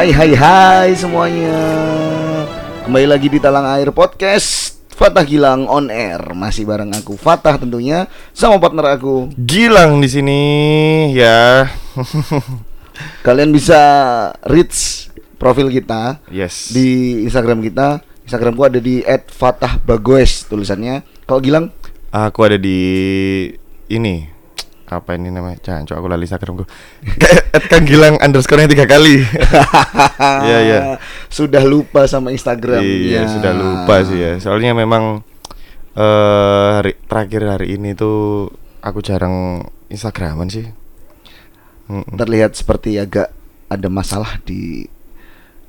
Hai hai hai semuanya. Kembali lagi di Talang Air Podcast. Fatah Gilang on air. Masih bareng aku Fatah tentunya Sama partner aku. Gilang di sini ya. Kalian bisa reach profil kita yes. Di Instagram kita. Instagramku ada di @fatahbagoes tulisannya. Kalau Gilang? Aku ada di ini apa ini namanya? Coba aku lali Instagramku. At Kang Gilang underscore tiga kali. Iya iya. Sudah lupa sama Instagram Iya sudah lupa sih ya. Soalnya memang eh hari terakhir hari ini tuh aku jarang Instagraman sih. Mm-mm. Terlihat seperti agak ada masalah di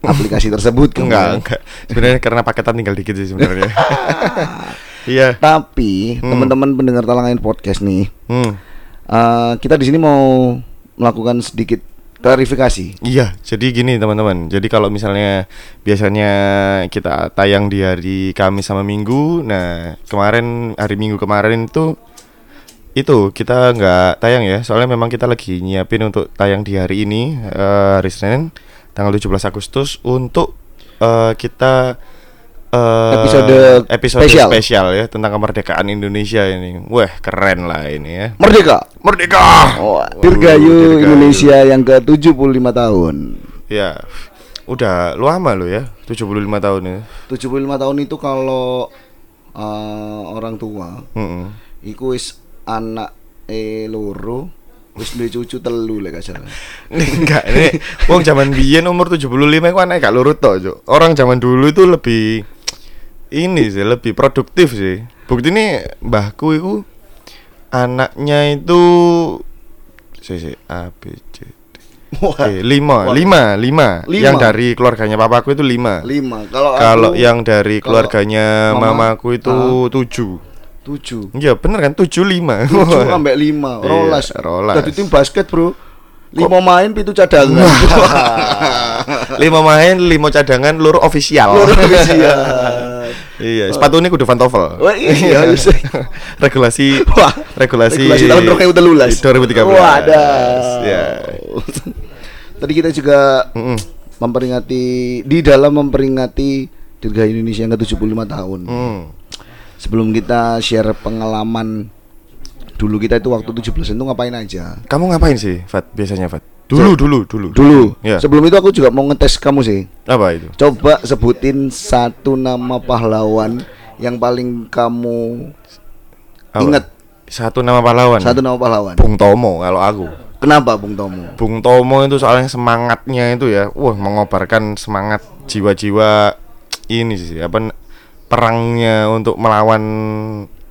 aplikasi tersebut kan Enggak, enggak. Sebenarnya karena paketan tinggal dikit sih sebenarnya. Iya. Tapi Hmm. teman-teman pendengar Talangain Podcast nih, Hmm. Eh, kita di sini mau melakukan sedikit klarifikasi. Iya, jadi gini teman-teman. Jadi kalau misalnya biasanya kita tayang di hari Kamis sama Minggu, nah kemarin hari Minggu kemarin itu itu kita nggak tayang ya, soalnya memang kita lagi nyiapin untuk tayang di hari ini eh, hari Senin tanggal 17 Agustus untuk eh, kita eh, Episode episode spesial. spesial ya tentang kemerdekaan Indonesia ini. Wah keren lah ini ya. Merdeka. Merdeka. Oh, Dirgayu Dirgayu. Indonesia yang ke-75 tahun. Ya, udah lama lo ya, 75 tahun ya. 75 tahun itu kalau eh, orang tua Mm-mm. iku wis anak e loro wis duwe cucu telu lek gak salah. Enggak, ini wong zaman biyen umur 75 itu aneh gak lurut toh, Cuk. Orang zaman dulu itu lebih ini sih, lebih produktif sih. Bukti ini mbahku itu anaknya itu si si A B C D Eh, lima, Wah. lima, lima, Lima. Yang dari keluarganya papaku itu lima. lima. Kalau Kalau aku yang dari keluarganya mama- mamaku itu Ah. tujuh. tujuh. Iya bener kan tujuh lima. tujuh sampai lima Iya, rolas rolas. jadi tim basket bro lima main pitu cadangan lima main, lima cadangan, loro official. Loro official. Iya, sepatu ini kudu Pantofel. Wah, iya, iya. regulasi Wah, regulasi regulasi tahun 2013 2013. Wadah. Ya. tadi kita juga Mm-mm. memperingati di dalam memperingati Dirgahayu Indonesia yang ke-75 tahun Hmm. sebelum kita share pengalaman dulu kita itu waktu 17 itu ngapain aja Kamu ngapain sih, Fat? Biasanya, Fat? Dulu, dulu, dulu. dulu Ya. sebelum itu aku juga mau ngetes kamu sih Apa itu? Coba sebutin satu nama pahlawan yang paling kamu Apa? ingat. Satu nama pahlawan. Satu nama pahlawan. Bung Tomo kalau aku. Kenapa Bung Tomo? Bung Tomo itu soalnya semangatnya itu ya, wah mengobarkan semangat jiwa-jiwa ini sih apa perangnya untuk melawan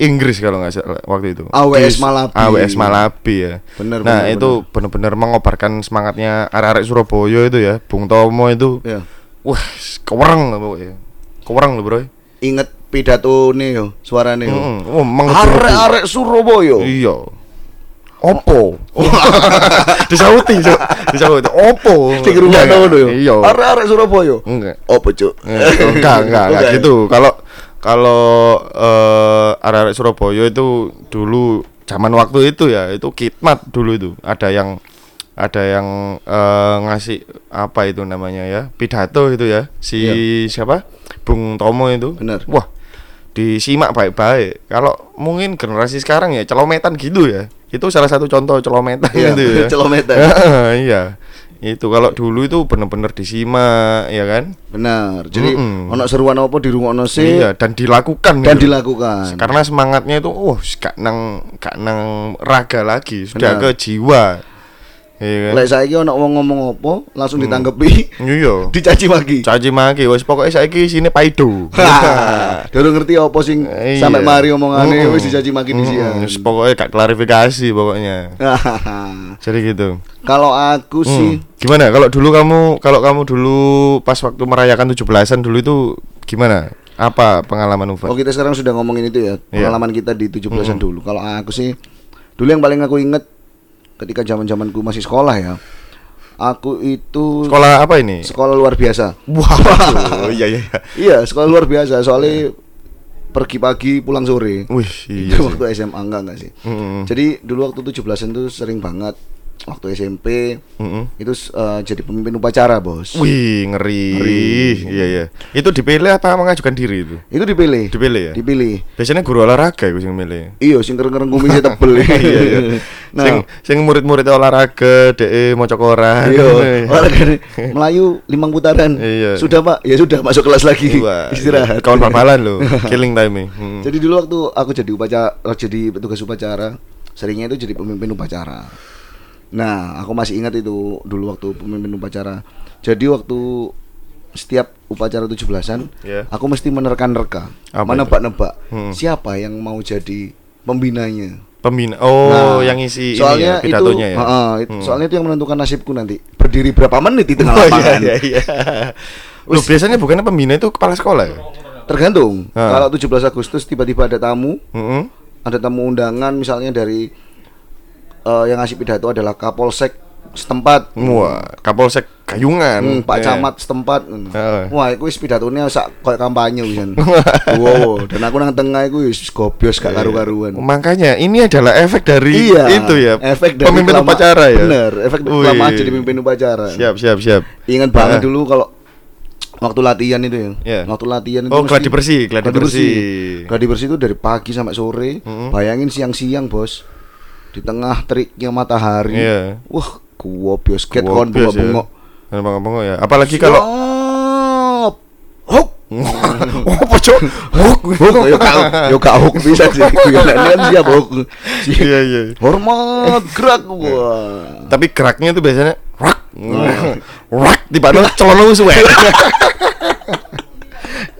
Inggris kalau nggak salah waktu itu. AWS Di- Malabi. AWS Malabi ya. Bener, nah bener, itu benar-benar mengobarkan semangatnya arek-arek Surabaya itu ya. Bung Tomo itu, Ya. wah kewereng lah pokoknya. Kewereng loh bro. Ingat pidato nih yo, suarane yo. Mm, wah mengetuk. Arek-arek Surabaya. Iya. Opo. Disauti, Cuk. Disauti. Opo. Sing rumah Enggak, ngono yo. Iya. Arek-arek Surabaya. Enggak. Apa, Cuk? Enggak, enggak, enggak gitu. Kalau kalau eh arek-arek Surabaya itu dulu zaman waktu itu ya, itu khidmat dulu itu. Ada yang ada yang eh, ngasih apa itu namanya ya? Pidato itu ya. Si Iya. siapa? Bung Tomo itu. Bener. Wah, disimak baik-baik. Kalau mungkin generasi sekarang ya celometan gitu ya. Itu salah satu contoh celometan Iya, itu ya. celometan. iya. Itu kalau dulu itu bener-bener disimak ya kan? Benar. Jadi Mm-mm. ono seruan apa dirungokno sih Iya, dan dilakukan dan gitu. dilakukan. Karena semangatnya itu wah gak nang gak nang raga lagi, sudah Benar. ke jiwa. Iya kan? Lek saiki ono wong ngomong apa langsung ditanggepi, Iya. dicaci maki. Caci maki wis pokoke saiki sini paido. Durung ngerti apa sing Iya. sampai mari omongane Mm-mm. wis dicaci maki di Mm-mm, wis Pokoknya gak klarifikasi pokoknya. Jadi gitu. Kalau aku sih Hmm. Gimana kalau dulu kamu kalau kamu dulu pas waktu merayakan 17-an dulu itu gimana? Apa pengalaman Oh Ufat? kita sekarang sudah ngomongin itu ya Iya. Pengalaman kita di 17-an dulu Kalau aku sih Dulu yang paling aku inget Ketika zaman zamanku masih sekolah ya Aku itu Sekolah apa ini? sekolah luar biasa Wah, iya iya. iya. Iya sekolah luar biasa Soalnya pergi pagi pulang sore Wih, iya Itu sih. waktu SMA enggak enggak sih Mm-mm. Jadi dulu waktu 17-an tuh sering banget waktu SMP Mm-mm. itu eh, jadi pemimpin upacara, Bos. Wih, ngeri. Ngeri. Iya, iya. Itu dipilih apa mengajukan diri itu? Itu dipilih. Dipilih ya? Dipilih. Biasanya guru olahraga itu yang milih. Iya, sing kereng-kereng kumisnya tebel. iya, iya. Nah, Sing sing murid-murid olahraga, DE maca koran. Iya, olahraga nih, Melayu limang putaran. Iya. Sudah pak, ya sudah masuk kelas lagi. Wah, Istirahat. Kawan babalan loh, killing time. Hmm. Jadi dulu waktu aku jadi upacara, jadi petugas upacara, seringnya itu jadi pemimpin upacara. Nah, aku masih ingat itu dulu waktu pemimpin upacara. Jadi waktu setiap upacara 17-an, Iya. aku mesti menerka-nerka, menebak-nebak Hmm. siapa yang mau jadi pembinanya. Pembina. Oh, Nah, yang isi soalnya ini ya, pidatonya itu, ya. Heeh, it- Hmm. soalnya itu yang menentukan nasibku nanti. Berdiri berapa menit di tengah Oh iya lapangan. iya iya. Loh, biasanya bukannya pembina itu kepala sekolah ya? Tergantung. Ah. Kalau 17 Agustus tiba-tiba ada tamu, Heeh. ada tamu undangan misalnya dari eh, yang ngasih pidato adalah Kapolsek setempat. Wah, Kapolsek Kayungan. Hmm, Pak Eh. Camat setempat. Heeh. Wah, itu wis pidatonya sak kayak kampanye wisan. wow, dan aku nang tengah iku wis gobios gak karu-karuan. Makanya ini adalah efek dari Iya, itu ya. efek dari pemimpin kelama- upacara ya. Bener, efek Wih. kelamaan jadi pemimpin upacara. Siap siap siap. Ingat banget Ah. dulu kalau waktu latihan itu ya. Iya. Waktu latihan itu Oh, gladi bersih, gladi bersih. Gladi bersih itu dari pagi sampai sore. Mm-mm. Bayangin siang-siang, Bos. Di tengah teriknya matahari. Iya. Wah, gobios ket Wah, kon biasa ya. bengok. Nah, bengok-bengok ya. Apalagi kalau. Huk. Oh, pocok. Huk. Huk. Yo gak yo huk bisa sih. Ini kan siap huk. Iya iya. Hormat gerak wah. Tapi geraknya tuh biasanya rak. Rak tiba tiba celana suwe.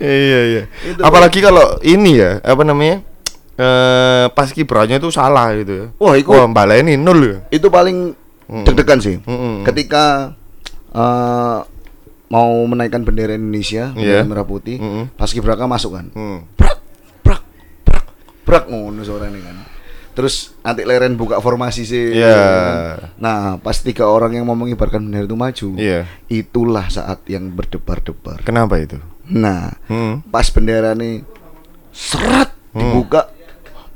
Iya iya. Itu. Apalagi kalau ini ya, apa namanya? Eh pas kibranya itu salah gitu ya. Wah, iku- Wah, baleni nol ya. Itu paling deg-degan sih. Mm-mm. Ketika eh, mau menaikkan bendera Indonesia, Iya. bendera merah putih, Mm-mm. pas Gibraka masuk kan. Hmm. Prak, prak, prak, prak ngono suaranya kan. Terus nanti leren buka formasi sih. Iya. Nah, pas tiga orang yang mau mengibarkan bendera itu maju, Iya. itulah saat yang berdebar-debar. Kenapa itu? Nah, Hmm. pas bendera nih serat Hmm. dibuka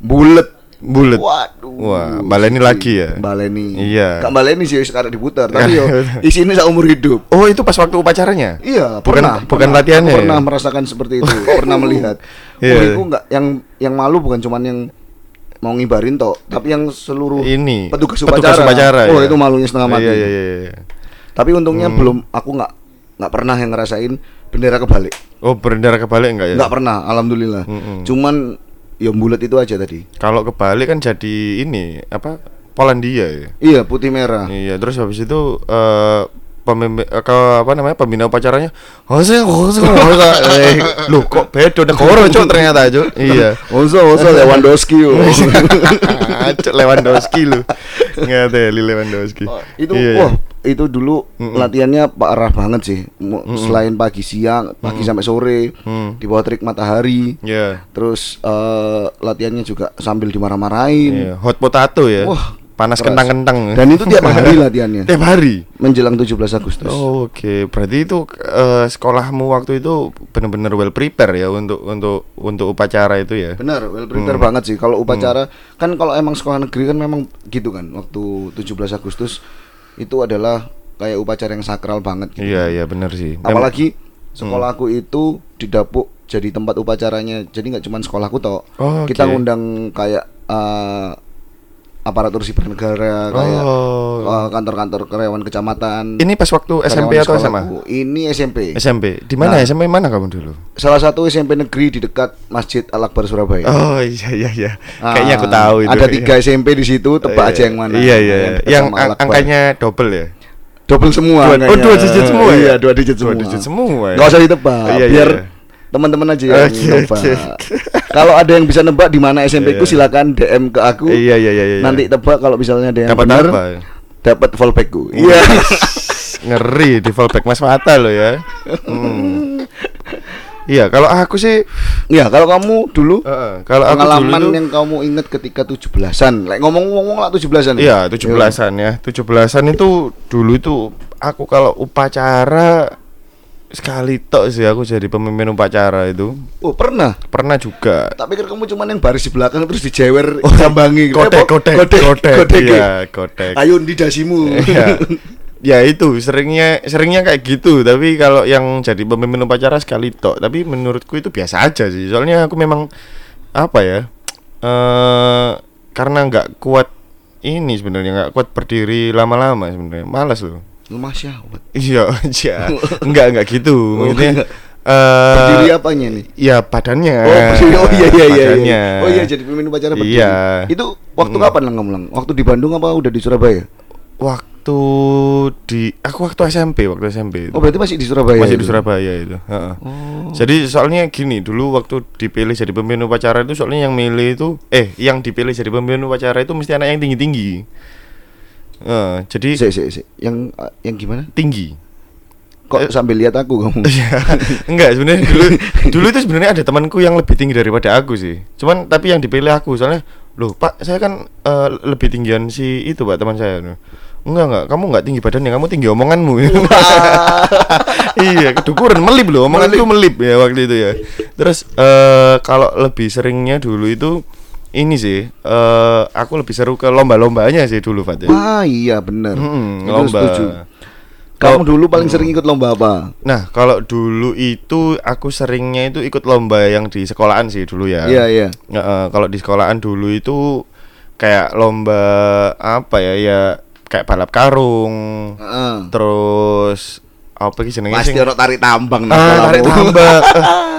bulet Bulet. Waduh. Wah, baleni lagi ya? Baleni. Iya. Gak baleni sih sekarang diputar, tapi yo isinya seumur hidup. Oh, itu pas waktu upacaranya? Iya, Bukan- pernah. bukan pernah. latihannya Aku Pernah ya? merasakan seperti itu, pernah melihat. Iya. Oh, itu enggak yang yang malu bukan cuman yang mau ngibarin toh, tapi yang seluruh Ini petugas petugas upacara. upacara, oh, ya? itu malunya setengah mati. Iya iya iya. iya. Tapi untungnya Hmm. belum aku nggak nggak pernah yang ngerasain bendera kebalik. Oh, bendera kebalik enggak ya? Nggak pernah, alhamdulillah. Mm-mm. Cuman ya bulat itu aja tadi. Kalau kebalik kan jadi ini apa? Polandia ya. Iya, putih merah. Iya, terus habis itu eh pemimpin eh, ke apa namanya pembina upacaranya Jose Jose eh, lu kok beda negara cok ternyata cok iya Oso, oso Lewandowski. yo. cok Lewandowski lu ngateli Lewandowski Oh, itu Iya, iya. Itu dulu Mm-mm. latihannya parah banget sih Mu- selain pagi siang pagi sampai sore Hmm. di bawah terik matahari Iya. terus eh, latihannya juga sambil dimarah-marahin Iya, hot potato ya. Wah, panas kentang-kentang. dan itu tiap hari latihannya tiap hari. menjelang 17 Agustus Oh, Oke, berarti itu eh, sekolahmu waktu itu benar-benar well prepare ya untuk untuk untuk upacara itu ya. benar well prepare Hmm. banget sih kalau upacara kan kalau emang sekolah negeri kan memang gitu kan waktu 17 Agustus itu adalah kayak upacara yang sakral banget gitu. Iya, iya benar sih. Apalagi sekolahku itu didapuk jadi tempat upacaranya jadi nggak cuma sekolahku toh Oh, kita oke. ngundang kayak eh, aparatur sipil negara kayak Oh. kantor-kantor karyawan kecamatan Ini pas waktu SMP atau SMA? sekolahku. ini SMP SMP. Di mana Nah. SMP mana kamu dulu? salah satu SMP negeri di dekat Masjid Al Akbar Surabaya Oh iya iya iya. Ah, Kayaknya aku tahu itu. ada iya. tiga SMP di situ tebak Iya, aja yang mana Iya iya. dekat Yang sama ang- Al Akbar. angkanya double ya. double semua Dua- oh, dua digit semua ya? iya dua digit Dua semua digit semua ya? nggak usah ditebak Iya, iya, biar iya. teman-teman aja yang Oke, nebak oke. Kalau ada yang bisa nebak di mana SMP ku Iya. silakan DM ke aku Iya iya iya iya. nanti tebak kalau misalnya ada yang dapat benar apa? dapat fallbackku Iya. iya Ngeri di fallback Mas Mata lo ya. Hmm. Iya, kalau aku sih ya kalau kamu dulu Heeh, kalau aku dulu pengalaman yang kamu ingat ketika 17-an like ngomong-ngomong lah 17-an Iya, 17-an ya. 17-an itu dulu itu aku kalau upacara sekali tok sih aku jadi pemimpin upacara itu. Oh, pernah. Pernah juga. Tak pikir kamu cuman yang baris di belakang terus dijewer Oh, jambangi. Kotek, Eh, kotek, kotek, kotek, kotek. iya, kotek. Ayo di dasimu. ya, ya itu seringnya seringnya kayak gitu tapi kalau yang jadi pemimpin upacara sekali tok tapi menurutku itu biasa aja sih soalnya aku memang apa ya eh karena nggak kuat ini sebenarnya nggak kuat berdiri lama-lama sebenarnya malas loh Lemah syahwat. iya aja nggak nggak gitu Oh, maksudnya enggak. eh Berdiri apanya nih? ya badannya Oh, berdiri. oh iya iya iya. iya. badannya. Oh iya jadi pemimpin upacara berdiri. Iya. Itu waktu Hmm. kapan lang kamu lang? Waktu di Bandung apa udah di Surabaya? waktu di aku waktu SMP waktu SMP itu. Oh berarti masih di Surabaya. masih di itu? Surabaya itu. Oh. Jadi soalnya gini, dulu waktu dipilih jadi pemimpin upacara itu soalnya yang milih itu eh yang dipilih jadi pemimpin upacara itu mesti anak yang tinggi-tinggi. Eh, jadi Sik, sik, sik. Yang uh, yang gimana? tinggi. Kok Eh. sambil lihat aku kamu? Iya. Enggak, sebenarnya dulu dulu itu sebenarnya ada temanku yang lebih tinggi daripada aku sih. Cuman tapi yang dipilih aku soalnya loh, Pak, saya kan eh, lebih tinggian si itu, Pak, teman saya. Enggak, enggak, kamu enggak tinggi badannya, kamu tinggi omonganmu. iya, kedukuran melip loh, omonganku melip ya waktu itu ya. Terus eh kalau lebih seringnya dulu itu ini sih, eh aku lebih seru ke lomba-lombanya sih dulu, Pak. ya. Ah iya bener. Itu lomba. setuju. Kamu dulu paling sering ikut lomba apa? Nah, kalau dulu itu aku seringnya itu ikut lomba yang di sekolahan sih dulu ya. Iya iya. Ya, eh, kalau di sekolahan dulu itu kayak lomba apa ya ya kayak balap karung, Heeh. terus apa sih jenenge Pasti orang tarik tambang Ah, kalau tarik tambang.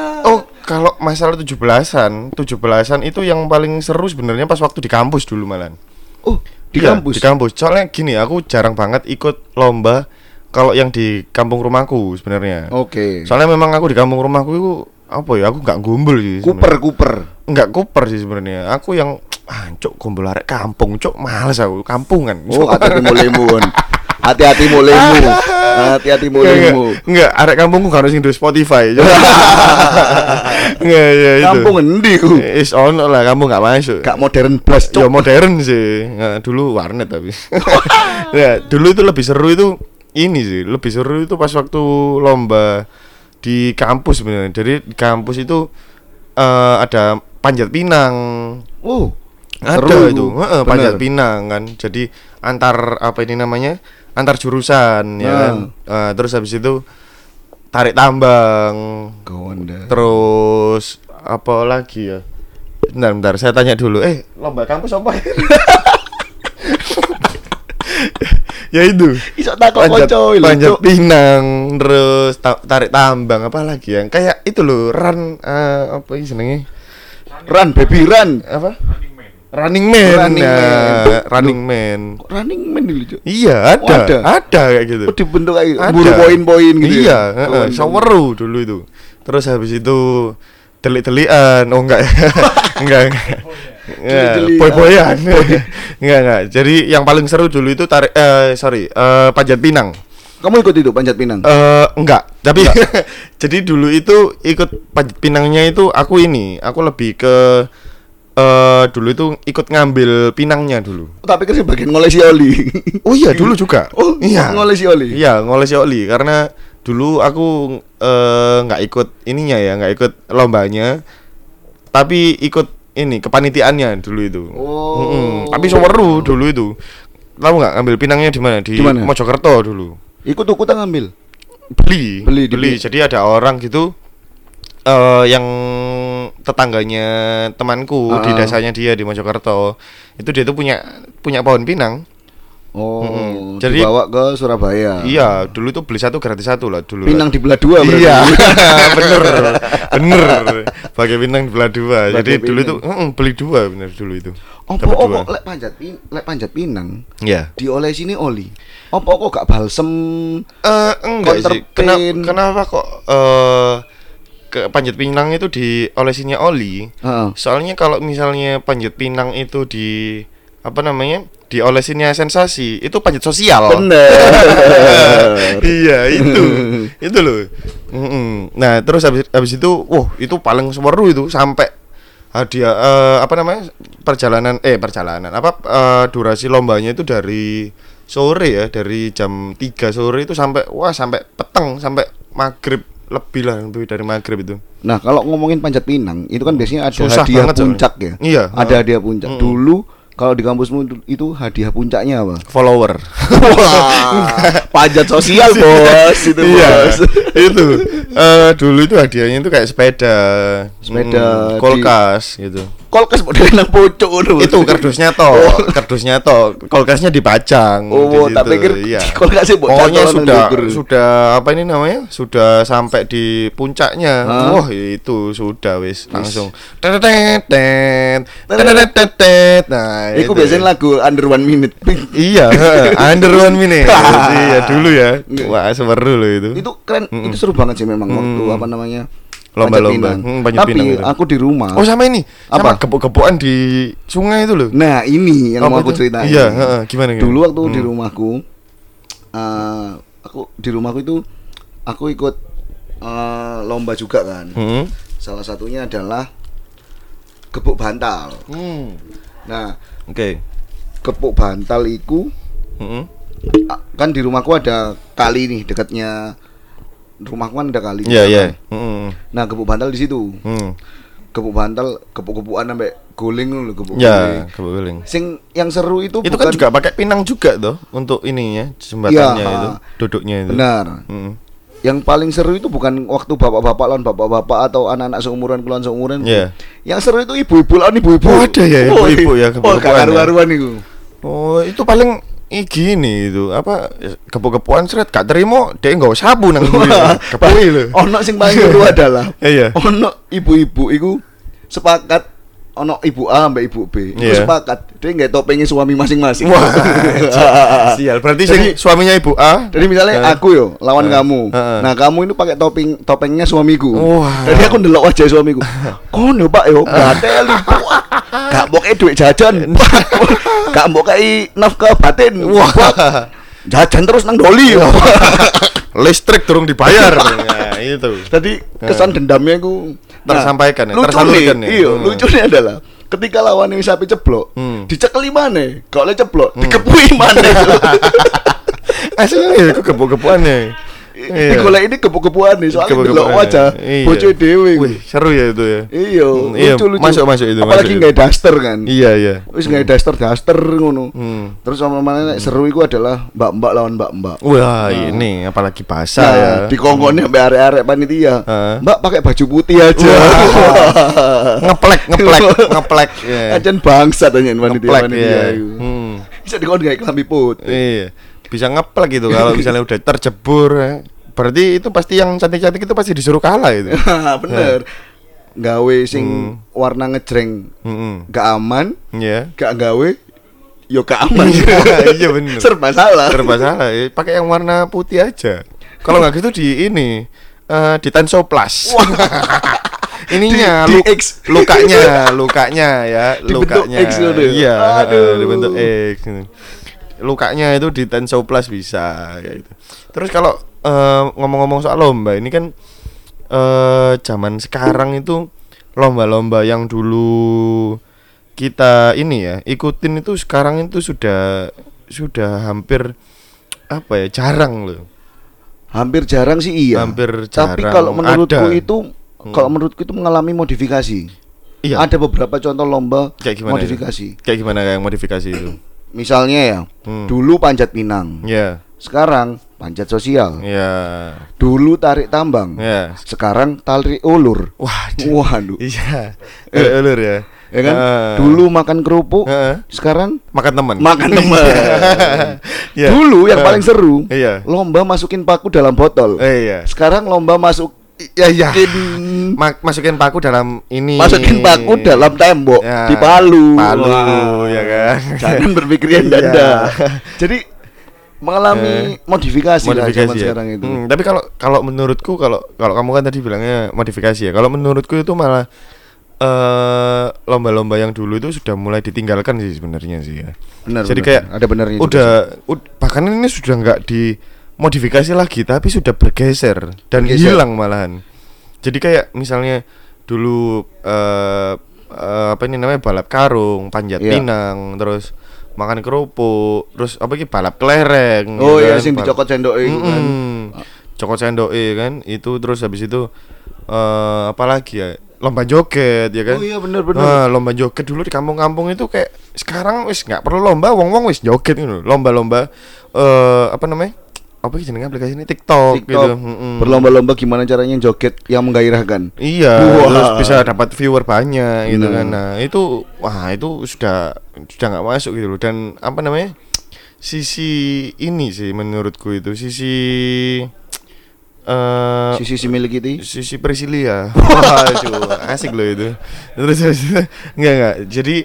Kalau masalah 17-an, 17-an itu yang paling seru sebenarnya pas waktu di kampus dulu malan. Oh, di Iya, kampus. Di kampus. Soalnya gini, aku jarang banget ikut lomba kalau yang di kampung rumahku sebenarnya. Oke. Soalnya memang aku di kampung rumahku itu apa ya? Aku nggak gombol sih. Kuper kuper. Enggak kuper sih sebenarnya. Aku yang ah, gombol arek kampung, cok males aku kampungan. Oh, hati-hati mulaimu. Hati-hati mulaimu. Hati-hati mulaimu. enggak, arek kampungku gak harus di Spotify. Enggak, ya itu. Kampung endi ku? Is ono lah, kamu nggak masuk. Gak modern blas, Ya modern sih. Nah, dulu warnet tapi. ya, dulu itu lebih seru itu ini sih, lebih seru itu pas waktu lomba di kampus sebenarnya. Jadi di kampus itu eh, ada panjat pinang. Ada itu. Heeh, panjat pinang kan. Jadi antar apa ini namanya? Antar jurusan ya kan. Eh, terus habis itu tarik tambang. Terus apa lagi ya? Bentar, bentar, saya tanya dulu. Eh, lomba kampus apa? ya itu. Iso takok Panjat, konco panjat pinang, terus ta- tarik tambang apa lagi yang kayak itu loh, run eh, apa ini senengnya? Run baby run. Apa? Running Man. Running Nah, Man. Running Man. Kok running man dulu, Cuk? Iya, Oh, ada. ada? ada. kayak gitu. Oh, dibentuk kayak buru poin-poin gitu. Iya, ya? heeh, Kawan, seweru dulu itu. Terus habis itu delik-delikan. Oh enggak ya. enggak, enggak. Ya, boy-boyan. enggak, enggak. Jadi yang paling seru dulu itu tarik eh sorry, eh panjat pinang. Kamu ikut itu panjat pinang? Eh enggak, tapi jadi dulu itu ikut panjat pinangnya itu aku ini, aku lebih ke eh dulu itu ikut ngambil pinangnya dulu. Tapi kan bagian ngolesi oli. Oh iya, dulu juga. Oh, iya. ngolesi oli. Iya, ngolesi oli karena dulu aku eh, nggak ikut ininya ya, nggak ikut lombanya. Tapi ikut ini kepanitiaannya dulu itu. Oh. Mm-mm. Tapi seweru dulu itu. Tahu nggak ngambil pinangnya di mana? Di? Mojokerto dulu. Ikut tuku tak ngambil. Beli, Beli, beli. Jadi ada orang gitu eh yang tetangganya temanku di Ah. desanya dia di Mojokerto. Itu dia tuh punya punya pohon pinang. Oh, Mm-mm. jadi Jadi- dibawa ke Surabaya. Iya, dulu tuh beli satu gratis satu lah dulu. Pinang dibelah dua berarti. Iya, bener, bener. Pakai bintang belah dua. Pakai Jadi dulu pinang. itu mm, beli dua bener dulu itu. Apa Dapat apa dua. lek panjat pin, lek panjat pinang Iya. dioles ini oli. Apa kok gak balsem? Eh enggak sih. Kenapa, kenapa kok eh ke panjat pinang itu diolesinya oli? Heeh. Soalnya kalau misalnya panjat pinang itu di apa namanya? Diolesinnya sensasi, itu panjat sosial. Bener. iya itu itu loh Mm-mm. nah terus habis habis itu wah itu paling seru itu sampai hadiah eh, apa namanya perjalanan eh perjalanan apa eh, durasi lombanya itu dari sore ya dari jam 3 sore itu sampai wah sampai peteng sampai maghrib lebih lah lebih dari maghrib itu. Nah, kalau ngomongin panjat pinang, itu kan biasanya ada Susah hadiah puncak ya. Iya, Ada ha. hadiah puncak. Dulu kalau di kampusmu itu, itu hadiah puncaknya apa? follower. Wah, panjat sosial bos. Itu iya. bos. itu. Eh, dulu itu hadiahnya itu kayak sepeda. Sepeda mm, kulkas gitu Kolkes model nang pucuk ngono. itu kardusnya toh kardusnya toh kulkasnya dipajang Oh, di tak pikir iya. kulkasnya buat pokoknya sudah sudah apa ini namanya? Sudah sampai di puncaknya. Wah itu sudah wis langsung. Nah itu. biasanya lagu under one minute. iya under one minute. Iya dulu ya. Wah seru loh itu. Itu keren, itu seru banget sih memang waktu apa namanya Lomba-lomba. Hmm, Tapi pinang aku di rumah. oh sama ini sama Apa? gepuk-gepukan di sungai itu loh Nah ini yang Apa mau aku ceritain. Iya, heeh, gimana, gimana? Dulu waktu di Hmm. rumahku, eh, aku di rumahku itu aku ikut eh, lomba juga kan. Hmm. Salah satunya adalah gepuk bantal. Hmm. Nah Oke. gepuk bantal itu Hmm. kan di rumahku ada kali nih dekatnya rumahku kan ada kali. Iya, iya. kan. Nah gepuk bantal di situ. Hmm. Gepuk bantal, gepuk-gepukan sampai guling loh gepuk. Ya, kebetulan. Sing yang seru itu Itu bukan kan juga pakai pinang juga tuh untuk ininya jembatannya Iya, itu, duduknya itu. benar. Hmm. Yang paling seru itu bukan waktu bapak-bapak lawan bapak-bapak atau anak-anak seumuran lawan seumuran. Iya. Yang seru itu ibu-ibu lawan ibu-ibu. Oh, ada ya, Oh, ibu-ibu ya, Oh, gepuk-gepukan gak ya. karu-karuan itu. Oh, itu paling i gini itu apa gepuk-gepukan seret gak terima dia nggak sabu nang kepui lho Ono sing paling seru adalah Iya. ono ibu-ibu iku sepakat ono ibu A sampai ibu B. Iku Iya. sepakat dia nggak topengnya suami masing-masing. wah sial berarti sing Jadi- suaminya ibu A Jadi misalnya Eh. aku yo lawan Eh. kamu. Heeh. Nah, kamu itu pakai topeng topengnya suamiku. Wah. Jadi aku ndelok wajah suamiku. Kono Pak yo, gatel. Gak kei duit jajan. Gak mbok kei nafkah batin. Wah. Jajan terus nang doli. listrik turun dibayar nah, itu Tadi kesan dendamnya aku Tersampaikan ya, lucu tersalurkan nih, ya. Iya, Hmm. lucunya adalah ketika lawan ini sapi ceblok, Hmm. dicekeli mana? Kalau ceblok, dikepui mana? aslinya ya aku gepuk-gepukan ya Iya. Digolek ini kepuk-kepuan nih, soalnya Gepuk-gepukan delok ya. wajah Iya. dhewe. iku. Wih, seru ya itu ya Iya, Hmm, iya, lucu-lucu. masuk, masuk itu, Apalagi nggak itu. daster kan. iya iya Wis nggak daster daster ngono. Hmm. Terus sama mana nek seru iku adalah mbak-mbak lawan mbak-mbak. wah ini apalagi basah Nah, ya dikongkoni sampai arek-arek panitia. Heeh. Mbak pakai baju putih aja. ngeplek ngeplek ngeplek ya. Ajan bangsa tanya ya iku. hmm. Bisa dikon gak kelambi putih. Iya, bisa ngeplek gitu kalau misalnya udah terjebur. ya. Berarti itu pasti yang cantik-cantik itu pasti disuruh kalah itu. Bener. Gawe sing Hmm. warna ngejreng Heeh. gak aman, Iya. gak gawe yo gak aman. Iya, bener. Serba salah. Serba salah. ya. Pakai yang warna putih aja. Kalau nggak gitu di ini eh di Tenso Plus. Ininya Di- di lu- X. lukanya, lukanya ya, lukanya. X gitu ya? Iya, eh, dibentuk X. Lukanya itu di Tenso Plus bisa kayak gitu. Terus kalau eh, ngomong-ngomong soal lomba ini kan eh zaman sekarang itu lomba-lomba yang dulu kita ini ya ikutin itu sekarang itu sudah sudah hampir apa ya jarang loh Hampir jarang sih iya. Hampir Tapi jarang kalau menurutku ada. itu kalau menurutku itu mengalami modifikasi. iya Ada beberapa contoh lomba Kayak gimana modifikasi. kayak gimana yang modifikasi itu Misalnya ya, Hmm. dulu panjat pinang. ya Sekarang panjat sosial. ya Dulu tarik tambang. ya Sekarang tarik ulur. wah Waduh. iya Eh, ulur ya Ya kan? Eh. Dulu makan kerupuk, Heeh. sekarang makan teman makan teman. Iya. Dulu yang Eh. paling seru, Iya. lomba masukin paku dalam botol. eh iya Sekarang lomba masuk ya ya masukin Ma- masukin paku dalam ini masukin paku dalam tembok Ya, di Palu. Palu, Wah. ya kan? Jangan berpikir yang Iya. danda. Jadi mengalami modifikasi, lah zaman ya. sekarang itu. Hmm, tapi kalau kalau menurutku kalau kalau kamu kan tadi bilangnya modifikasi ya. Kalau menurutku itu malah eh lomba-lomba yang dulu itu sudah mulai ditinggalkan sih sebenarnya sih ya. Benar. Jadi benar. kayak ada benernya udah ud- bahkan ini sudah nggak dimodifikasi lagi tapi sudah bergeser dan Bergeser. hilang malahan. Jadi kayak misalnya dulu eh eh, apa ini namanya balap karung, panjat Iya. pinang, terus makan kerupuk, terus apa ini balap kelereng. Oh gitu iya kan, sing dicokot sendok itu kan. Mm-mm. cokot sendok kan itu terus habis itu eh apa lagi ya lomba joget ya kan Oh iya, bener, bener. Nah, lomba joget dulu di kampung-kampung itu kayak sekarang wis nggak perlu lomba wong-wong wis joget gitu lomba-lomba eh apa namanya apa sih jenenge aplikasi ini TikTok, TikTok gitu Mm-mm. berlomba-lomba gimana caranya joget yang menggairahkan. Iya, Wah. terus bisa dapat viewer banyak gitu kan. Nah, itu wah itu sudah sudah nggak masuk gitu loh. Dan apa namanya? Sisi ini sih menurutku itu sisi eh Sisi itu. sisi Priscilia. Waduh, asik loh itu. Terus, enggak enggak. Jadi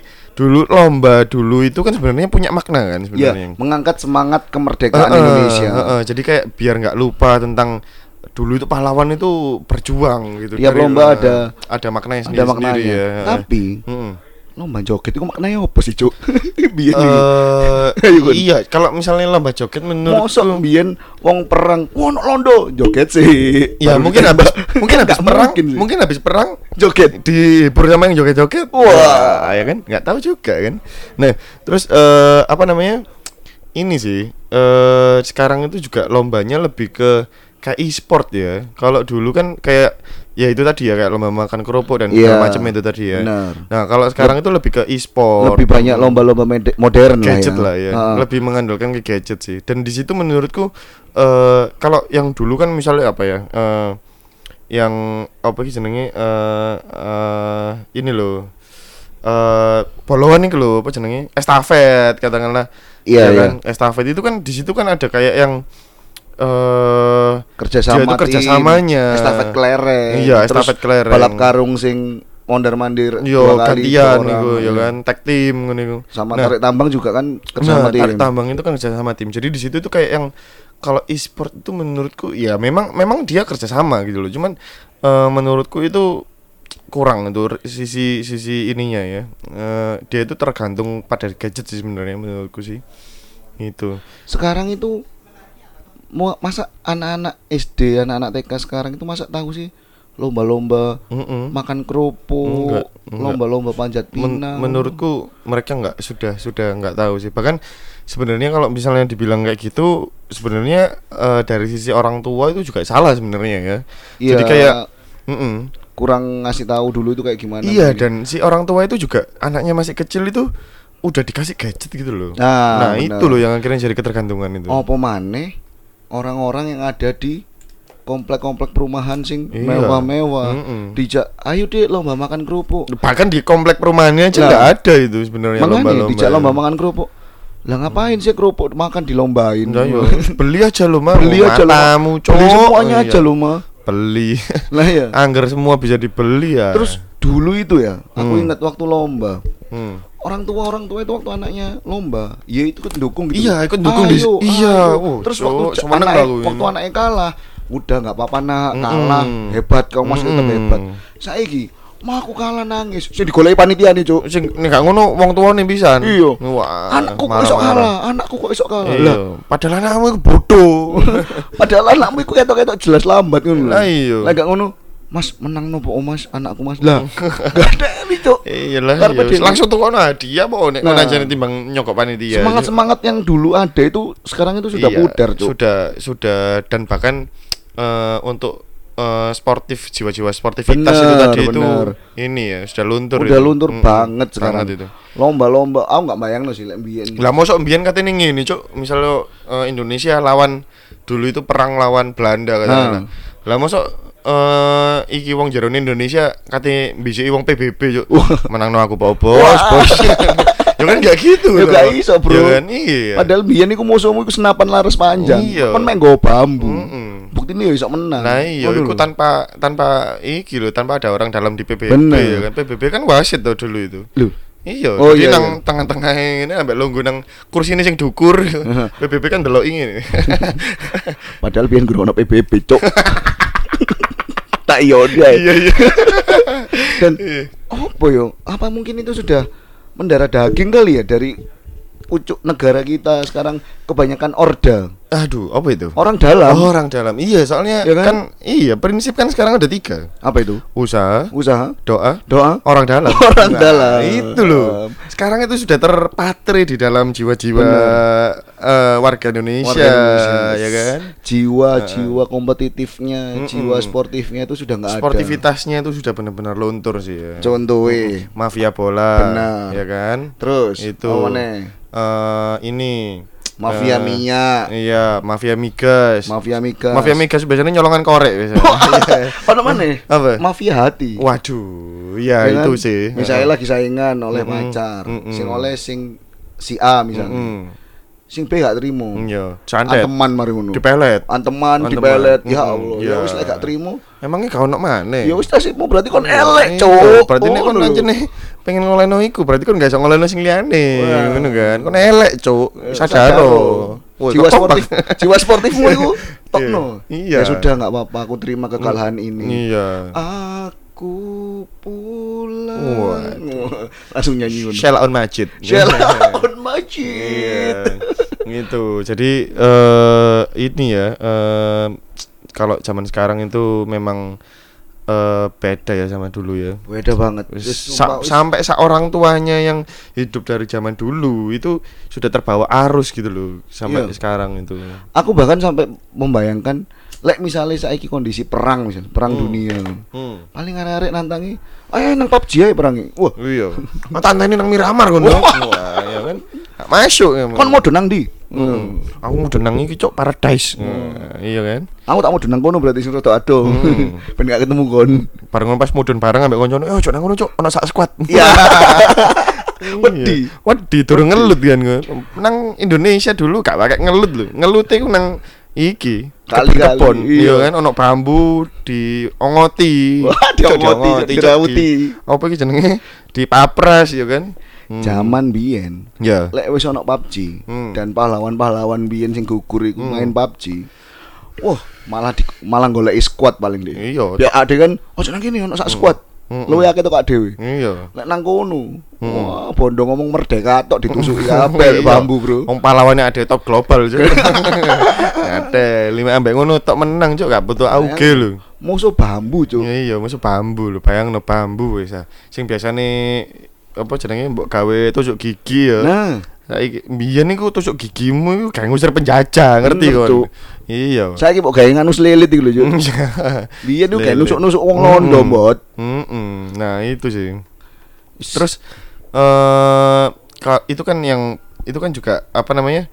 dulu lomba dulu itu kan sebenarnya punya makna kan Ya, sebenarnya. mengangkat semangat kemerdekaan Heeh, Indonesia. heeh. jadi kayak biar nggak lupa tentang dulu itu pahlawan itu berjuang gitu. Tiap Dari- lomba ada ada maknanya Ada sendiri, maknanya. ya. Tapi Mm-mm. Lomba joget itu maknanya apa sih, Cuk? Biyen Gun. iya, kalau misalnya lomba joget menurutku Mosok biyen wong perang, wono londo joget sih. ya Baru mungkin habis mungkin Nggak perang, mungkin sih. mungkin habis perang joget. dihibur sama yang joget-joget. Wah. ya kan? nggak tahu juga kan. Nah, terus eh apa namanya? Ini sih eh sekarang itu juga lombanya lebih ke kayak e-sport ya. Kalau dulu kan kayak ya itu tadi ya kayak lomba makan kerupuk dan Iya, segala macam itu tadi ya. benar. Nah, kalau sekarang itu lebih ke e-sport. Lebih banyak lomba-lomba modern gadget lah lah ya, Heeh. lebih mengandalkan ke gadget sih. Dan di situ menurutku eh kalau yang dulu kan misalnya apa ya, eh yang apa sih jenenge eh eh, ini loh. eh poloan nih loh, apa jenenge? Estafet katakanlah. Iya, Ya iya. kan? Estafet itu kan di situ kan ada kayak yang eh kerjasama itu kerjasamanya. estafet kelereng Iya, estafet kelereng. balap karung sing mondar mandir Yo kali gantian niku ya kan, tag team ngono iku. sama Nah, tarik tambang juga kan kerjasama nah, tim tarik tambang itu kan kerja sama tim. Jadi di situ tuh kayak yang kalau e-sport itu menurutku ya memang memang dia kerjasama gitu loh. Cuman eh, menurutku itu kurang itu sisi sisi ininya ya. Eh, dia itu tergantung pada gadget sih sebenarnya menurutku sih. Itu. sekarang itu masa anak-anak SD anak-anak TK sekarang itu masa tahu sih? Lomba-lomba Mm-mm. makan kerupuk lomba-lomba panjat Men- pinang. menurutku mereka nggak sudah sudah nggak tahu sih. Bahkan sebenarnya kalau misalnya dibilang kayak gitu sebenarnya eh, dari sisi orang tua itu juga salah sebenarnya ya. Iya, jadi kayak mm-mm. kurang ngasih tahu dulu itu kayak gimana iya mungkin. dan si orang tua itu juga anaknya masih kecil itu udah dikasih gadget gitu loh. Nah, nah itu loh yang akhirnya jadi ketergantungan itu. Apa maneh orang-orang yang ada di komplek-komplek perumahan sing Iya. mewah-mewah. Mm-mm. dijak ayo deh lomba makan kerupuk. Bahkan di komplek perumahannya aja ada itu sebenarnya lomba-lomba. dijak lomba makan kerupuk. Lah ngapain sih kerupuk makan dilombain? Nah, beli aja lo mah beli aja lu matamu beli semuanya Iya. aja lu mah beli. Lah ya anggar semua bisa dibeli ya. Terus dulu itu ya aku Hmm. ingat waktu lomba. Hmm. Orang tua orang tua itu waktu anaknya lomba ya itu ikut dukung gitu Iya, ikut dukung di- Ayo, iya. ayo. Oh, terus waktu semeneng anaknya, aku ini. waktu anaknya kalah udah nggak apa-apa nak kalah Mm-mm. hebat kau masih tetap Mm-mm. hebat saiki mah aku kalah nangis saya digoleki panitia nih cuk Sing nek gak ngono wong tuane pisan. Iya. Wah. anakku kok iso kalah anakku kok iso kalah Iya. lah Padahal anakmu iku bodoh. padahal anakmu iku ketok-ketok jelas lambat ngono. Lah iya. lah gak ngono Mas menang nopo oh, Mas anakku Mas lah gak ada cuk Iyalah, iya. dia- langsung tuh kono hadiah apa nek Nah. ngono ajane timbang nyokok panitia. semangat semangat yang dulu ada itu sekarang itu sudah Iya, pudar cuk Sudah sudah dan bahkan eh, untuk eh, sportif jiwa-jiwa sportivitas Bener, itu tadi itu bener. ini ya sudah luntur udah itu. luntur Mm-mm, banget sekarang banget itu. lomba-lomba aku nggak bayang sih lek mbiyen Lah mosok mbiyen katanya ngene, Cuk. Misalnya eh, Indonesia lawan dulu itu perang lawan Belanda katanya. Nah. Lah mosok eh iki wong jerone Indonesia kate mbisiki wong PBB, Cuk. Menangno aku bos, bos. ya kan gak gitu. Ya loh. gak iso, Bro. Ya kan iya. padahal biyen iku musuhmu iku senapan laras panjang Iya. kan main bambu Mm-mm. bukti ini ya iso menang Nah iya, itu lho. tanpa tanpa iki lho, tanpa ada orang dalam di PBB Bener. ya kan. PBB kan wasit tuh dulu itu. Lho, Iya, Oh, jadi iya, nang iya. tengah-tengah ini ambek lungguh nang kursi ini sing dukur. PBB kan delok ini. padahal biyen guru ono PBB cuk tak iya dia Iya iya. dan Iya. apa yo apa mungkin itu sudah mendarah daging kali ya dari pucuk negara kita sekarang kebanyakan orda Aduh, apa itu? Orang dalam. Orang dalam. Iya, soalnya Iya kan? kan? iya, prinsip kan sekarang ada tiga. Apa itu? Usaha, Usaha, doa, doa, orang dalam. Orang Nah, dalam. Itu loh. Sekarang itu sudah terpatri di dalam jiwa-jiwa eh, warga Indonesia, Warga Indonesia. ya kan? jiwa-jiwa kompetitifnya, Mm-mm. jiwa sportifnya itu sudah nggak ada. Sportivitasnya itu sudah benar-benar luntur sih ya. Contohnya. Mafia bola, Benar. ya kan? Terus Itu. nih? Eh, ini Mafia eh, minyak, Iya, mafia migas. mafia migas. Mafia migas biasanya nyolongan korek biasanya. Iya. Apa mana? Apa? Mafia hati. Waduh, ya, Ya itu kan? sih. Misalnya lagi saingan oleh pacar, sing oleh sing si A misalnya. Sing B gak terima. Iya, santet. Anteman mari ngono. Dipelet. Anteman Anteman. dipelet. Ya Mm-mm. Allah, ya Ya. wis lek gak terima. Emangnya kau nak mana? Ya wis nasibmu berarti kon Iya, elek, iya. Cuk. Berarti nek kon nih pengen ngoleno iku, berarti kon gak iso ngoleno sing liyane. Ngono kan. Kon elek, Cuk. Eh, Sadaro. Woi, jiwa sportif jiwa sportifmu itu tokno Iya. ya sudah nggak apa-apa aku terima kekalahan ini Iya. Aku pulang Waduh. langsung nyanyi ngono Shell on Majid. Shell on Majid Iya, gitu. Jadi eh ini ya, eh kalau zaman sekarang itu memang eh beda ya sama dulu ya. beda banget sa- sampai seorang tuanya yang hidup dari zaman dulu itu sudah terbawa arus gitu loh sampai Iya. sekarang itu. aku bahkan sampai membayangkan lek misalnya saiki kondisi perang misal perang Hmm. dunia Hmm. paling arek-arek nantangi ayo nang PUBG ae perangi wah Iya. Ini nang Miramar kan. Wah, ya kan. Masuk ya. kon mau nang di Hmm. Aku mau denang iki cok paradise. Nah, iya kan. aku tak mau nang kono berarti sing rada ado Hmm. ben gak ketemu kon Bareng pas mudun bareng ambek koncone, "Oh, cok nang ngono cok, ono sak squad." Iya. Wedi. Wedi durung ngelut kan. Nang Indonesia dulu gak pakai ngelut lho. Ngelute ku nang iki Kali-kali, kebon. iya. Iya kan ono bambu di ongoti. Wah, Cok, diongoti, Cok, dirauti. di- Apa iki jenenge? Di papras ya kan. Hmm. Zaman biyen Ya. lek wis ono PUBG Hmm. dan pahlawan-pahlawan biyen sing gugur iku Hmm. main PUBG. Wah, malah di, malah golek squad paling deh. Iya. Ya ade kan, oh nang kene ono sak squad. Hmm. Luwe akeh tok dhewe. Iya. Lek nang kono, Hmm. wah bondo ngomong merdeka tok ditusuki Iya. kabeh bambu, Bro. Wong pahlawannya ada top global cok. ada lima ambek ngono tok menang cok gak butuh auge lho. Musuh bambu, Cuk. Iya, iya, masuk bambu lho. Bayang no bambu wis. ah. Sing biasane apa jenenge mbok gawe tusuk gigi ya. Nah, Saiki biyen niku tusuk gigimu iku gak ngusir penjajah, ngerti Bener, kon? Iya. saiki kok gawe nganus lelit iku lho, Cuk. Tuh kayak Lele. nusuk-nusuk wong londo, Mm-mm. Bot. Mm-mm. Nah, itu sih. Terus eh ka- itu kan yang itu kan juga apa namanya?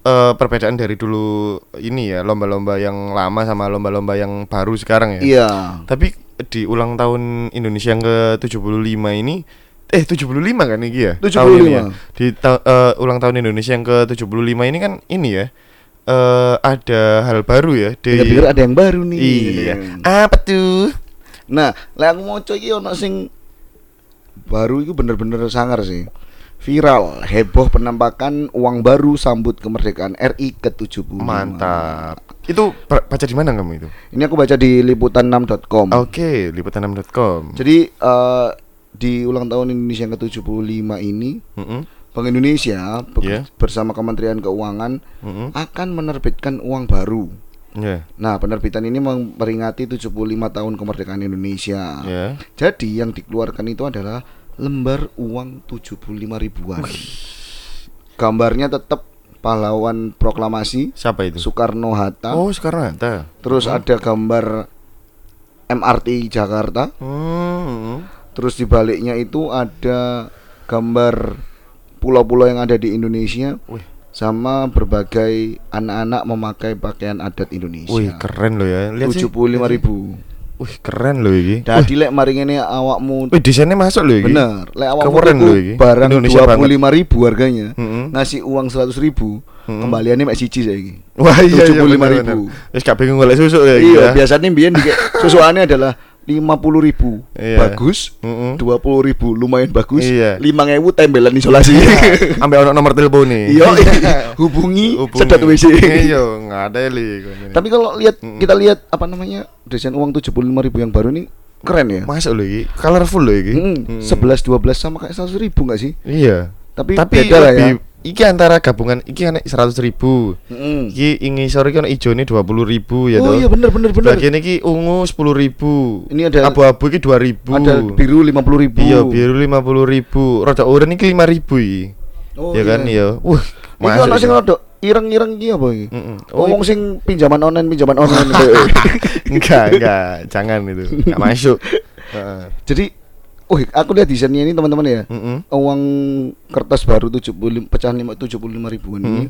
eh perbedaan dari dulu ini ya, lomba-lomba yang lama sama lomba-lomba yang baru sekarang ya. Iya. Tapi di ulang tahun Indonesia yang ke-75 ini eh 75 kan ini ya? 75. Tahun ini ya? Di ta- eh, ulang tahun Indonesia yang ke-75 ini kan ini ya. eh ada hal baru ya di Pikir-pikir ada yang baru nih. Iya. Apa tuh? Nah, lek aku mau iki ono sing baru itu bener-bener sangar sih. Viral, heboh penampakan uang baru sambut kemerdekaan RI ke-75. Mantap. Itu ba- baca di mana kamu itu? Ini aku baca di liputan6.com. Oke, liputan6.com. Jadi eh, di ulang tahun Indonesia yang ke-75 ini Mm-mm, Bank Indonesia Iya. bersama Kementerian Keuangan mm-mm. akan menerbitkan uang baru. Ya, Nah, penerbitan ini memperingati 75 tahun kemerdekaan Indonesia. ya. Jadi yang dikeluarkan itu adalah lembar uang 75 ribuan. Gambarnya tetap pahlawan proklamasi Siapa itu? Soekarno Hatta. Oh, sekarang ada. Terus ada gambar MRT Jakarta. Hmm. Terus di baliknya itu ada gambar pulau-pulau yang ada di Indonesia Wih, sama berbagai anak-anak memakai pakaian adat Indonesia. wih keren loh ya. Lihat sih. 75 ribu. Wih, keren loh ini. Dadi lek mari ngene awakmu Wih, desainnya masuk loh ini. bener, lek awakmu Keren loh iki. barang Indonesia 25 ribu harganya, Mm-mm. ngasih uang 100 ribu, Mm-mm. kembaliannya mek siji saiki. Wah, iya, iya 75.000. bener-bener. Wis gak bingung golek susu ya. Iya, ya. biasanya biyen dikek susuannya adalah 50 ribu Iya. bagus, Mm-mm. 20 ribu lumayan bagus, Iya. 5 ewu tembelan isolasi. Ambil ono nomor telepon nih. Iya, hubungi, Hubungi. sedot WC. Iya, nggak ada li. Tapi kalau lihat Mm. kita lihat apa namanya desain uang 75 ribu yang baru ini keren ya. masuk loh ini, colorful loh ini. Hmm, 11 12 sama kayak 100 ribu nggak sih? Iya. Tapi, Tapi beda lah ya. Iki antara gabungan iki ana 100 ribu. Mm. Iki ingi sore iki ana ijone 20 ribu ya oh toh. iya bener bener bener. Bagian iki ungu 10 ribu. Ini ada- abu-abu iki 2 ribu. Ada biru lima puluh ribu. Iya, biru 50 ribu. Rada oranye iki 5 ribu iki. Oh, ya kan iya. ya. Wah, ono sih. sing rada ireng-ireng iki apa iki? Mm-mm. Oh, Ngomong sing pinjaman online pinjaman online. enggak, enggak, jangan itu. Enggak masuk. Heeh. Jadi, oh aku lihat desainnya ini teman-teman ya. Mm-mm. Uang kertas baru 75 pecahan 5 75 ribuan ini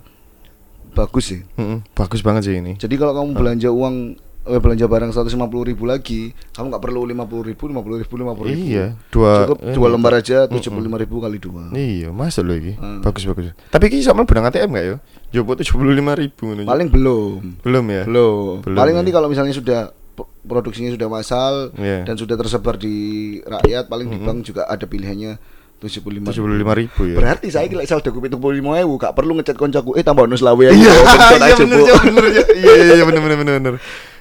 bagus sih. Mm-mm. Bagus banget sih ini. Jadi kalau kamu belanja uang eh, belanja barang 150 ribu lagi, kamu nggak perlu 50 ribu, 50 ribu, 50 ribu. Iya, dua Cukup eh, dua lembar aja 75 ribu kali dua. Iya, masuk loh iki. Hmm. Bagus bagus. Tapi iki sama benang ATM enggak ya? Jopo 75 ribu. Paling belum. belum ya? Belum. Belum, paling ya. nanti kalau misalnya sudah produksinya sudah massal Iya. dan sudah tersebar di rakyat, paling di bank juga ada pilihannya 75 75 ribu ya. Berarti saya kira saldo ku 75 ewu, gak perlu ngecat koncoku, eh tambah nus lawe aja. Iya, iya aja, bener, iya bener, iya iya iya bener bener bener bener.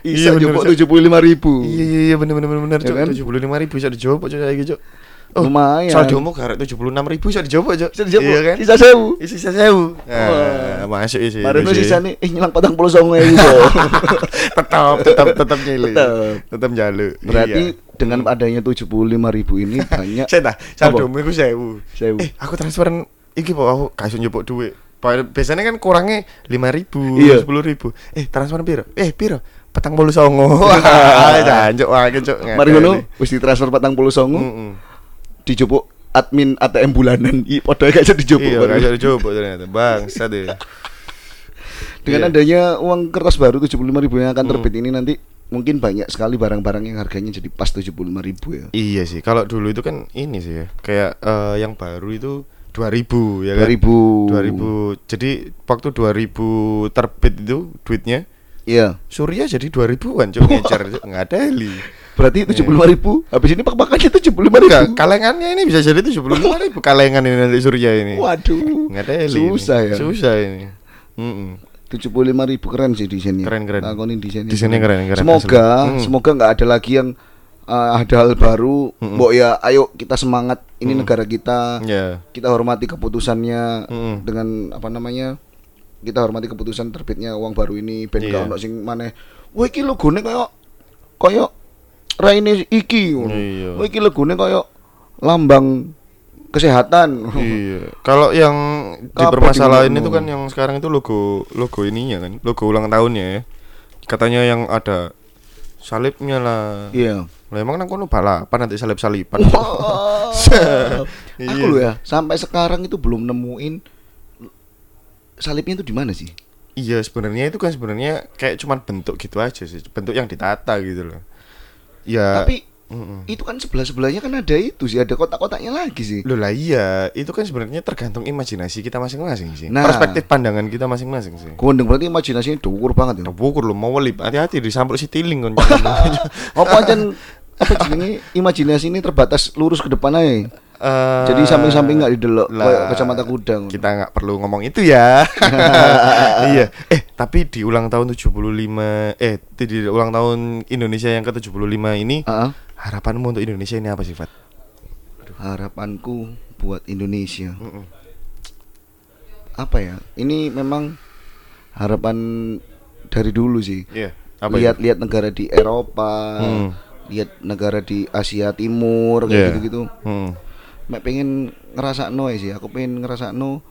Isa bener, jupuk Cok. 75 ribu. Iya iya iya bener bener bener bener. Ya kan? 75 ribu bisa dijawab cok saiki cok. Lumayan. Saldomu garek 76 ribu bisa dijawab cok. Bisa dijawab, Iya kan? sisa sewu. Sisa sewu. Wah. Nah, masuk isi. Isi. sisa nih, eh nyilang patang puluh songo ewu. Tetap tetap tetap nyilih. Tetap. Tetap jaluk. Berarti Iya. dengan adanya 75 ribu ini banyak. Saya dah, saldomu iku 1000. Sewu. Eh, aku transferan iki po aku kasih njupuk duit. Biasanya kan kurangnya lima ribu, Iya. sepuluh ribu. Eh transfer piro? Eh piro? Petang bolu songo. Wah, jancuk wae cuk. Mari ngono, wis ditransfer patang puluh songo, Heeh. Dijupuk admin ATM bulanan. I padha gak iso dijupuk. Iya, Bang. gak jadi coba ternyata. Bangsa deh. Dengan Iya. adanya uang kertas baru 75 ribu yang akan Hmm. terbit ini nanti mungkin banyak sekali barang-barang yang harganya jadi pas 75 ribu ya. Iya sih, kalau dulu itu kan ini sih ya. Kayak eh, yang baru itu 2000 ya kan? 2000. 2000. Jadi waktu 2000 terbit itu duitnya Iya. Surya jadi 2000-an cuk ngecer cuk nggak ada heli. Berarti 75 ribu. Habis ini pak-pakannya 75 ribu. Enggak, kalengannya ini bisa jadi 75 ribu kalengan ini nanti Surya ini. Waduh. Nggak. Susah ini. ya. Susah ini. Mm-mm. 75 ribu keren sih desainnya. Keren, keren. Lakonin desainnya. Desainnya keren, keren, Semoga. Hmm. semoga nggak ada lagi yang uh, ada hal baru. Mbok ya, ayo kita semangat. Ini negara kita. Ya. Kita hormati keputusannya Mm-mm. dengan apa namanya? Kita hormati keputusan terbitnya uang baru ini. Ben Iya. gak ono sing maneh. Wah iki logone koyo koyo raine iki. ngono. Iya. Wah iki logone koyo lambang kesehatan. Iya. Kalau yang dipermasalahin itu kan yang sekarang itu logo logo ininya kan, logo ulang tahunnya ya. Katanya yang ada salibnya lah. Iya. Lah emang nang kono balapan nanti salib-saliban. Wow. Iya. Aku loh ya, sampai sekarang itu belum nemuin salibnya itu di mana sih? Iya, sebenarnya itu kan sebenarnya kayak cuman bentuk gitu aja sih, bentuk yang ditata gitu loh. Ya. Tapi Mm-mm. itu kan sebelah sebelahnya kan ada itu sih, ada kotak-kotaknya lagi sih. Loh lah iya, itu kan sebenarnya tergantung imajinasi kita masing-masing sih. Nah. Perspektif pandangan kita masing-masing sih. Gondeng berarti imajinasinya dhuwur banget ya. Bukur lo mau welip, hati-hati disamprot si tiling kan. Apa aja apa jenenge imajinasi ini terbatas lurus ke depan aja. Eh, Jadi samping-samping nggak didelok lah, kayak kacamata kuda. Kita nggak perlu ngomong itu ya. iya. Eh, tapi di ulang tahun 75 eh di, ulang tahun Indonesia yang ke-75 ini Heeh. harapanmu untuk Indonesia ini apa sih, Fat? harapanku buat Indonesia. Mm-mm. Apa ya? Ini memang harapan dari dulu sih. Iya. Apa itu? lihat-lihat negara di Eropa, Hmm. lihat negara di Asia Timur Iya. kayak gitu-gitu. Hmm. Mek pengen ngerasa no sih, aku pengen ngerasa no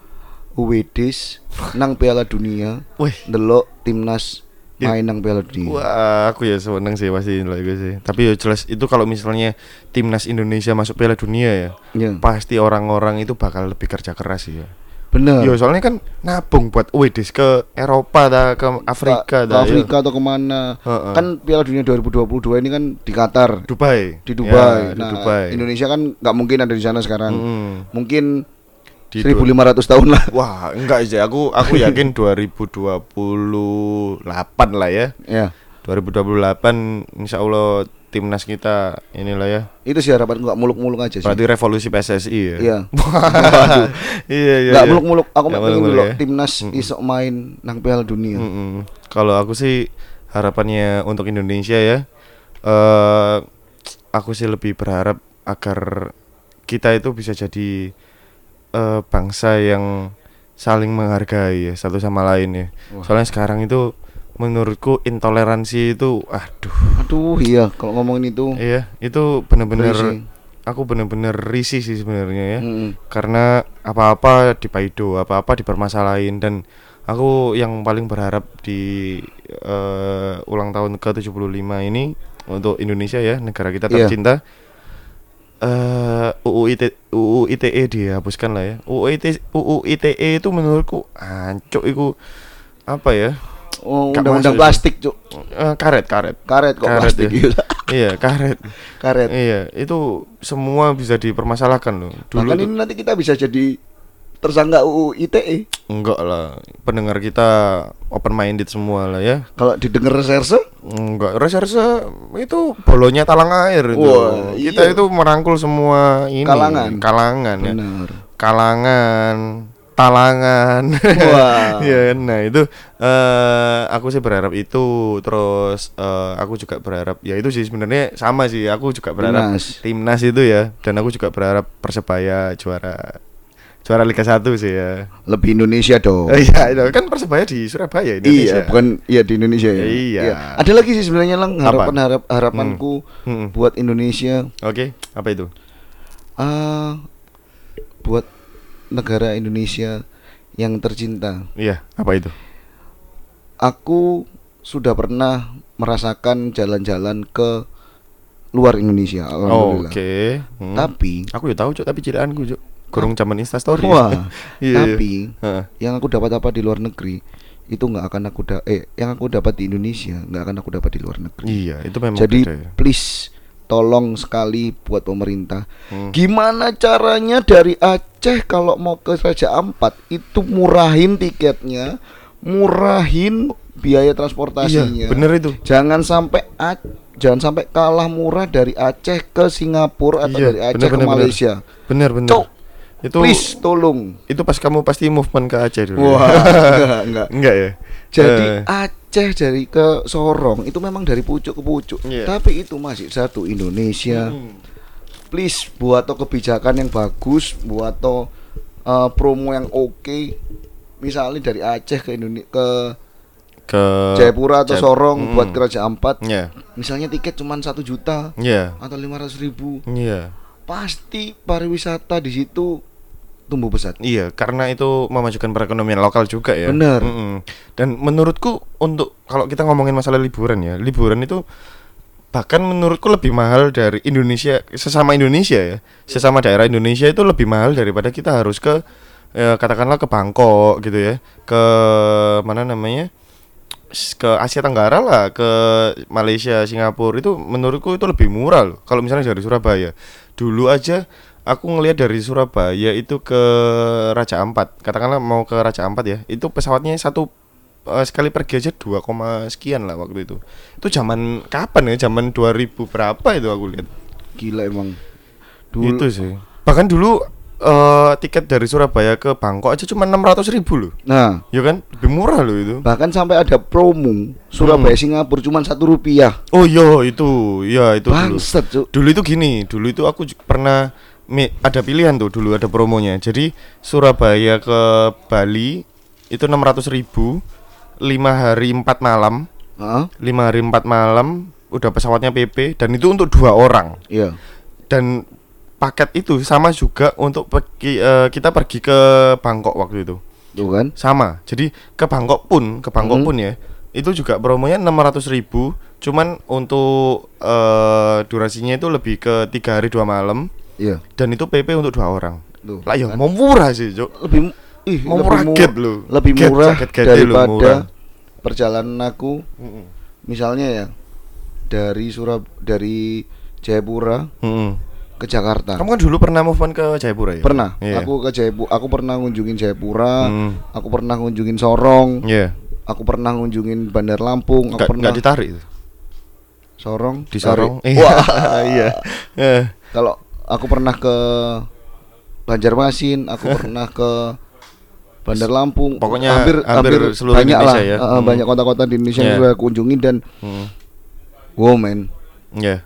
Wedis nang Piala Dunia, Wih. ndelok timnas Iya. main nang Piala Dunia. Wah, aku ya seneng sih pasti lah gue sih. Tapi ya jelas itu kalau misalnya timnas Indonesia masuk Piala Dunia ya, Ya, pasti orang-orang itu bakal lebih kerja keras sih ya. Bener. Yo soalnya kan nabung buat Wedis ke Eropa dah ke ke Afrika dah. ya. Afrika atau ke mana? Heeh. Kan Piala Dunia 2022 ini kan di Qatar, Dubai. di Dubai. Ya, di nah, Dubai. Indonesia kan nggak mungkin ada di sana sekarang. Mm-mm. Mungkin Di 1500 tahun lah. Wah, enggak sih. Aku aku yakin 2028 lah ya. Ya, 2028 insya Allah timnas kita inilah ya. itu sih harapanku nggak muluk-muluk aja sih. Berarti revolusi PSSI ya. Iya. Iya iya. Nggak iya. muluk-muluk, aku Nggak pengen dulu ya. timnas isok main nang Piala Dunia. Mm-mm. Kalau aku sih harapannya untuk Indonesia ya, eh aku sih lebih berharap agar kita itu bisa jadi eh, bangsa yang saling menghargai ya satu sama lain ya. Wah. Soalnya sekarang itu menurutku intoleransi itu aduh Aduh iya kalau ngomongin itu iya itu bener-bener aku bener-bener risih sih sebenarnya ya. Mm-mm. Karena apa-apa dipaido, apa-apa dipermasalahin dan aku yang paling berharap di eh, ulang tahun ke-75 ini untuk Indonesia ya, negara kita Iya. tercinta. eh UU ITE, UU ITE dihapuskan lah ya. UU ITE, UU ITE itu menurutku ancuk itu apa ya? Oh, undang-undang plastik, Cuk. Eh, karet, karet. Karet kok Karet, plastik ya. iya, karet. Karet. Iya, itu semua bisa dipermasalahkan loh. Dulu Bahkan ini nanti kita bisa jadi tersangka UU ITE. Enggak lah, pendengar kita open minded semua lah ya. Kalau didengar reserse, Enggak, reserse itu bolonya talang air itu. Wah, kita iya. itu merangkul semua ini Kalangan. kalangan ya. benar. Kalangan, talangan. Wah. ya, nah itu eh aku sih berharap itu terus eh, aku juga berharap ya itu sih sebenarnya sama sih. Aku juga berharap Timnas. timnas itu ya dan aku juga berharap Persebaya juara juara Liga 1 sih ya. Lebih Indonesia dong. Oh, iya, itu kan Persebaya di Surabaya Indonesia. Iya, bukan iya di Indonesia ya. Iya. Ada lagi sih sebenarnya lang Apa? harapan harap harapanku Hmm. buat Indonesia Oke, apa itu? ah buat negara Indonesia yang tercinta. Iya, apa itu? Aku sudah pernah merasakan jalan-jalan ke luar Indonesia. Oh, Alhamdulillah. Oke. Hmm. Tapi aku ya tahu, Cuk, tapi cilaanku, Cuk. Kurang zaman Insta story. wah, Iya, iya. tapi Heeh. yang aku dapat apa di luar negeri itu nggak akan aku da eh yang aku dapat di Indonesia nggak akan aku dapat di luar negeri. Iya, itu memang Jadi beda ya. please tolong sekali buat pemerintah. Hmm. Gimana caranya dari Aceh kalau mau ke Raja Ampat itu murahin tiketnya, murahin biaya transportasinya. Iya, bener itu. Jangan sampai A- jangan sampai kalah murah dari Aceh ke Singapura atau Iya, dari Aceh bener, ke bener. Malaysia. Bener, bener. Cok, itu please tolong. itu pas kamu pasti movement ke Aceh dulu. ya? Wah, enggak, enggak. Enggak ya? Jadi Eh, Aceh dari ke Sorong itu memang dari pucuk ke pucuk. Iya. Tapi itu masih satu Indonesia. Hmm. Please buat to kebijakan yang bagus, buat to uh, promo yang oke. Misalnya dari Aceh ke Indonesia ke ke Jayapura atau Jaya- Sorong Hmm. buat ke Raja Ampat. Iya. Misalnya tiket cuma satu juta Iya. atau lima ratus ribu. Iya. Pasti pariwisata di situ tumbuh pesat. Iya, karena itu memajukan perekonomian lokal juga ya. Bener. Mm-mm. Dan menurutku untuk kalau kita ngomongin masalah liburan ya, liburan itu bahkan menurutku lebih mahal dari Indonesia sesama Indonesia ya, sesama daerah Indonesia itu lebih mahal daripada kita harus ke eh, katakanlah ke Bangkok gitu ya, ke mana namanya ke Asia Tenggara lah, ke Malaysia, Singapura itu menurutku itu lebih murah loh. Kalau misalnya dari Surabaya, dulu aja aku ngelihat dari Surabaya itu ke Raja Ampat, katakanlah mau ke Raja Ampat ya, itu pesawatnya satu eh, sekali pergi aja 2, koma sekian lah waktu itu. Itu zaman kapan ya? Zaman 2000 berapa itu aku lihat. Gila emang. Dulu Itu sih. Bahkan dulu eh, tiket dari Surabaya ke Bangkok aja cuma 600 ribu loh. Nah, Ya kan? Lebih murah loh itu. bahkan sampai ada promo Surabaya Singapura cuma satu rupiah. Oh iya itu, ya itu dulu. Bangsat, Cuk. Dulu itu gini, dulu itu aku pernah ada pilihan tuh dulu ada promonya. Jadi Surabaya ke Bali itu 600 ribu, 5 hari 4 malam, Heeh. 5 hari 4 malam udah pesawatnya PP dan itu untuk dua orang. Iya. Dan paket itu sama juga untuk pergi eh, kita pergi ke Bangkok waktu itu. Tuh kan? Sama. Jadi ke Bangkok pun, ke Bangkok Hmm. pun ya. Itu juga promonya 600.000 ribu Cuman untuk eh, durasinya itu lebih ke tiga hari dua malam Iya. dan itu PP untuk dua orang. Tuh. Lah ya kan? mau murah sih, Cuk. lebih ih, Mau lebih murah mu- get loh. Lebih Get, murah jaket gede loh, daripada murah. perjalanan aku misalnya ya dari Surab dari Jayapura Mm-mm. ke Jakarta. Kamu kan dulu pernah move on ke Jayapura ya? Pernah. Iya. Aku ke Jayapura, aku pernah ngunjungin Jayapura, Hmm. aku pernah ngunjungin Sorong, Iya. aku pernah ngunjungin Bandar Lampung, aku Nggak, pernah nggak ditarik itu. Sorong, Di. Sorong. Wah, iya. Eh. kalau aku pernah ke Banjarmasin, aku pernah ke Bandar Lampung, Pokoknya hampir, hampir hampir seluruh banyak Indonesia lah, ya. Hmm. banyak kota-kota di Indonesia yang Iya. udah aku kunjungi dan Hmm. wow man, Iya.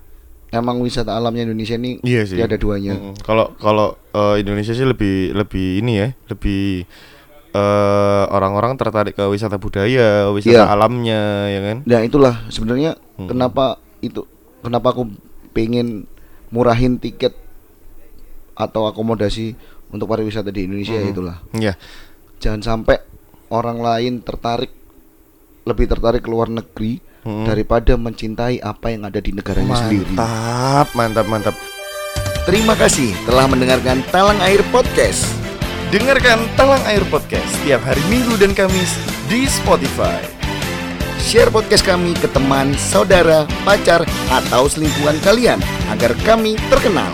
emang wisata alamnya Indonesia ini Iya sih. tiada duanya. Kalau kalau eh, Indonesia sih lebih lebih ini ya, lebih eh, orang-orang tertarik ke wisata budaya, wisata Iya. alamnya, ya kan? Nah itulah sebenarnya Hmm. kenapa itu kenapa aku pengen murahin tiket atau akomodasi untuk pariwisata di Indonesia Hmm. itulah. Iya. Jangan sampai orang lain tertarik lebih tertarik ke luar negeri Hmm. daripada mencintai apa yang ada di negaranya sendiri. Mantap, mantap, mantap. Terima kasih telah mendengarkan Talang Air Podcast. Dengarkan Talang Air Podcast setiap hari Minggu dan Kamis di Spotify. Share podcast kami ke teman, saudara, pacar, atau selingkuhan kalian agar kami terkenal.